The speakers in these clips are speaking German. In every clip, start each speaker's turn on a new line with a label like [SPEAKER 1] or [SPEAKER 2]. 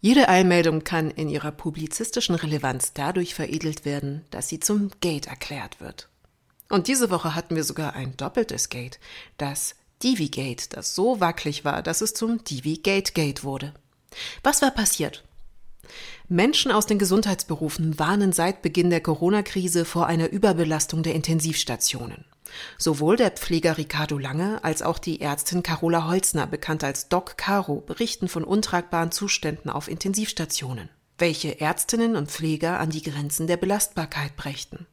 [SPEAKER 1] Jede Eilmeldung kann in ihrer publizistischen Relevanz dadurch veredelt werden, dass sie zum Gate erklärt wird. Und diese Woche hatten wir sogar ein doppeltes Gate, das Divi-Gate, das so wackelig war, dass es zum Divi-Gate-Gate wurde. Was war passiert? Menschen aus den Gesundheitsberufen warnen seit Beginn der Corona-Krise vor einer Überbelastung der Intensivstationen. Sowohl der Pfleger Ricardo Lange als auch die Ärztin Carola Holzner, bekannt als Doc Caro, berichten von untragbaren Zuständen auf Intensivstationen, welche Ärztinnen und Pfleger an die Grenzen der Belastbarkeit brächten.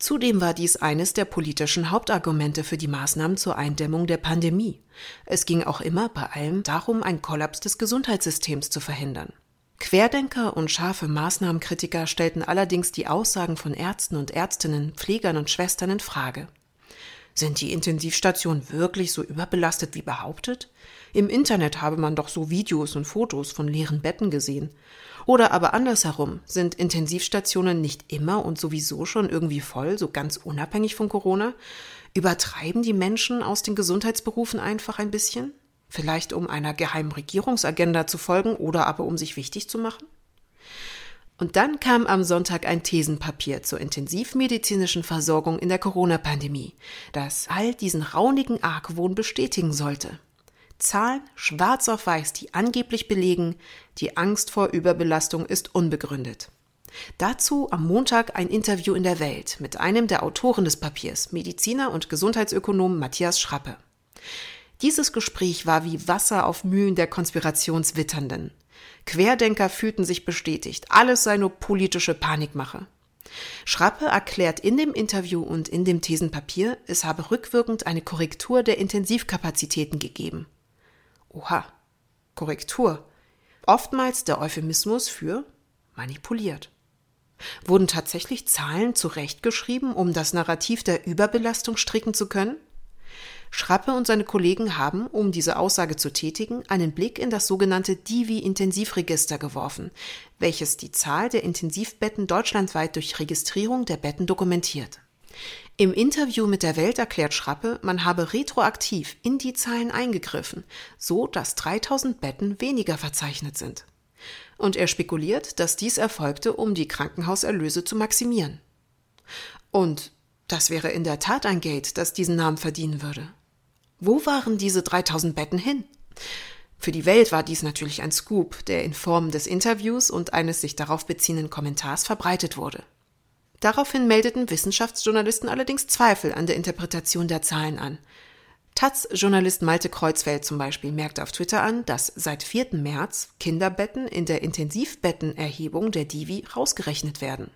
[SPEAKER 1] Zudem war dies eines der politischen Hauptargumente für die Maßnahmen zur Eindämmung der Pandemie. Es ging auch immer bei allem darum, einen Kollaps des Gesundheitssystems zu verhindern. Querdenker und scharfe Maßnahmenkritiker stellten allerdings die Aussagen von Ärzten und Ärztinnen, Pflegern und Schwestern in Frage. Sind die Intensivstationen wirklich so überbelastet wie behauptet? Im Internet habe man doch so Videos und Fotos von leeren Betten gesehen. Oder aber andersherum, sind Intensivstationen nicht immer und sowieso schon irgendwie voll, so ganz unabhängig von Corona? Übertreiben die Menschen aus den Gesundheitsberufen einfach ein bisschen? Vielleicht um einer geheimen Regierungsagenda zu folgen oder aber um sich wichtig zu machen? Und dann kam am Sonntag ein Thesenpapier zur intensivmedizinischen Versorgung in der Corona-Pandemie, das all diesen raunigen Argwohn bestätigen sollte. Zahlen schwarz auf weiß, die angeblich belegen, die Angst vor Überbelastung ist unbegründet. Dazu am Montag ein Interview in der Welt mit einem der Autoren des Papiers, Mediziner und Gesundheitsökonom Matthias Schrappe. Dieses Gespräch war wie Wasser auf Mühlen der Konspirationswitternden. Querdenker fühlten sich bestätigt, alles sei nur politische Panikmache. Schrappe erklärt in dem Interview und in dem Thesenpapier, es habe rückwirkend eine Korrektur der Intensivkapazitäten gegeben. Oha, Korrektur. Oftmals der Euphemismus für manipuliert. Wurden tatsächlich Zahlen zurechtgeschrieben, um das Narrativ der Überbelastung stricken zu können? Schrappe und seine Kollegen haben, um diese Aussage zu tätigen, einen Blick in das sogenannte Divi-Intensivregister geworfen, welches die Zahl der Intensivbetten deutschlandweit durch Registrierung der Betten dokumentiert. Im Interview mit der Welt erklärt Schrappe, man habe retroaktiv in die Zahlen eingegriffen, so dass 3000 Betten weniger verzeichnet sind. Und er spekuliert, dass dies erfolgte, um die Krankenhauserlöse zu maximieren. Und das wäre in der Tat ein Gate, das diesen Namen verdienen würde. Wo waren diese 3000 Betten hin? Für die Welt war dies natürlich ein Scoop, der in Form des Interviews und eines sich darauf beziehenden Kommentars verbreitet wurde. Daraufhin meldeten Wissenschaftsjournalisten allerdings Zweifel an der Interpretation der Zahlen an. Taz-Journalist Malte Kreuzfeld zum Beispiel merkte auf Twitter an, dass seit 4. März Kinderbetten in der Intensivbettenerhebung der Divi rausgerechnet werden.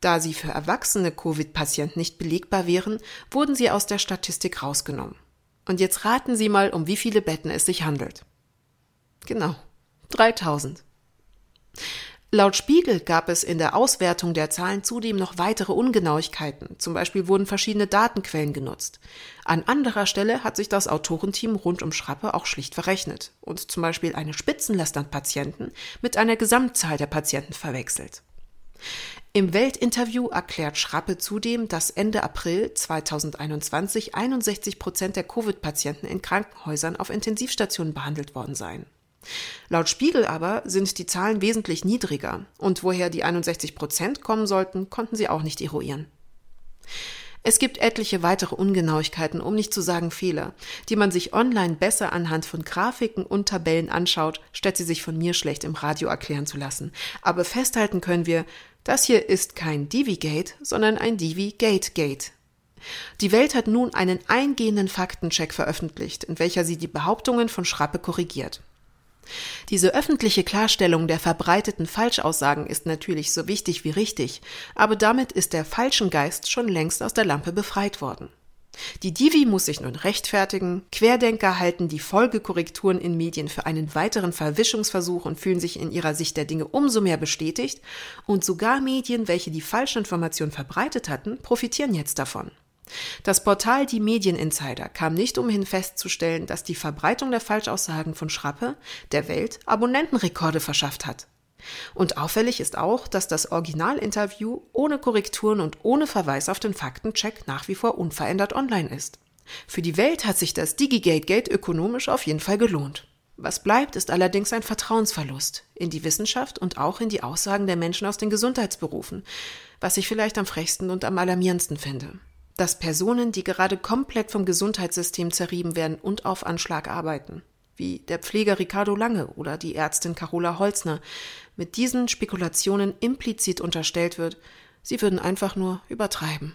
[SPEAKER 1] Da sie für erwachsene Covid-Patienten nicht belegbar wären, wurden sie aus der Statistik rausgenommen. Und jetzt raten Sie mal, um wie viele Betten es sich handelt. Genau, 3000. Laut Spiegel gab es in der Auswertung der Zahlen zudem noch weitere Ungenauigkeiten. Zum Beispiel wurden verschiedene Datenquellen genutzt. An anderer Stelle hat sich das Autorenteam rund um Schrappe auch schlicht verrechnet und zum Beispiel eine Spitzenlast an Patienten mit einer Gesamtzahl der Patienten verwechselt. Im Weltinterview erklärt Schrappe zudem, dass Ende April 2021 61 Prozent der Covid-Patienten in Krankenhäusern auf Intensivstationen behandelt worden seien. Laut Spiegel aber sind die Zahlen wesentlich niedriger und woher die 61 Prozent kommen sollten, konnten sie auch nicht eruieren. Es gibt etliche weitere Ungenauigkeiten, um nicht zu sagen Fehler, die man sich online besser anhand von Grafiken und Tabellen anschaut, statt sie sich von mir schlecht im Radio erklären zu lassen. Aber festhalten können wir, das hier ist kein Divi-Gate, sondern ein Divi-Gate-Gate. Die Welt hat nun einen eingehenden Faktencheck veröffentlicht, in welcher sie die Behauptungen von Schrappe korrigiert. Diese öffentliche Klarstellung der verbreiteten Falschaussagen ist natürlich so wichtig wie richtig, aber damit ist der falschen Geist schon längst aus der Lampe befreit worden. Die Divi muss sich nun rechtfertigen, Querdenker halten die Folgekorrekturen in Medien für einen weiteren Verwischungsversuch und fühlen sich in ihrer Sicht der Dinge umso mehr bestätigt, und sogar Medien, welche die falsche Information verbreitet hatten, profitieren jetzt davon. Das Portal Die Medieninsider kam nicht umhin festzustellen, dass die Verbreitung der Falschaussagen von Schrappe der Welt Abonnentenrekorde verschafft hat. Und auffällig ist auch, dass das Originalinterview ohne Korrekturen und ohne Verweis auf den Faktencheck nach wie vor unverändert online ist. Für die Welt hat sich das Digigate Gate ökonomisch auf jeden Fall gelohnt. Was bleibt, ist allerdings ein Vertrauensverlust in die Wissenschaft und auch in die Aussagen der Menschen aus den Gesundheitsberufen, was ich vielleicht am frechsten und am alarmierendsten finde. Dass Personen, die gerade komplett vom Gesundheitssystem zerrieben werden und auf Anschlag arbeiten, wie der Pfleger Ricardo Lange oder die Ärztin Carola Holzner, mit diesen Spekulationen implizit unterstellt wird, sie würden einfach nur übertreiben.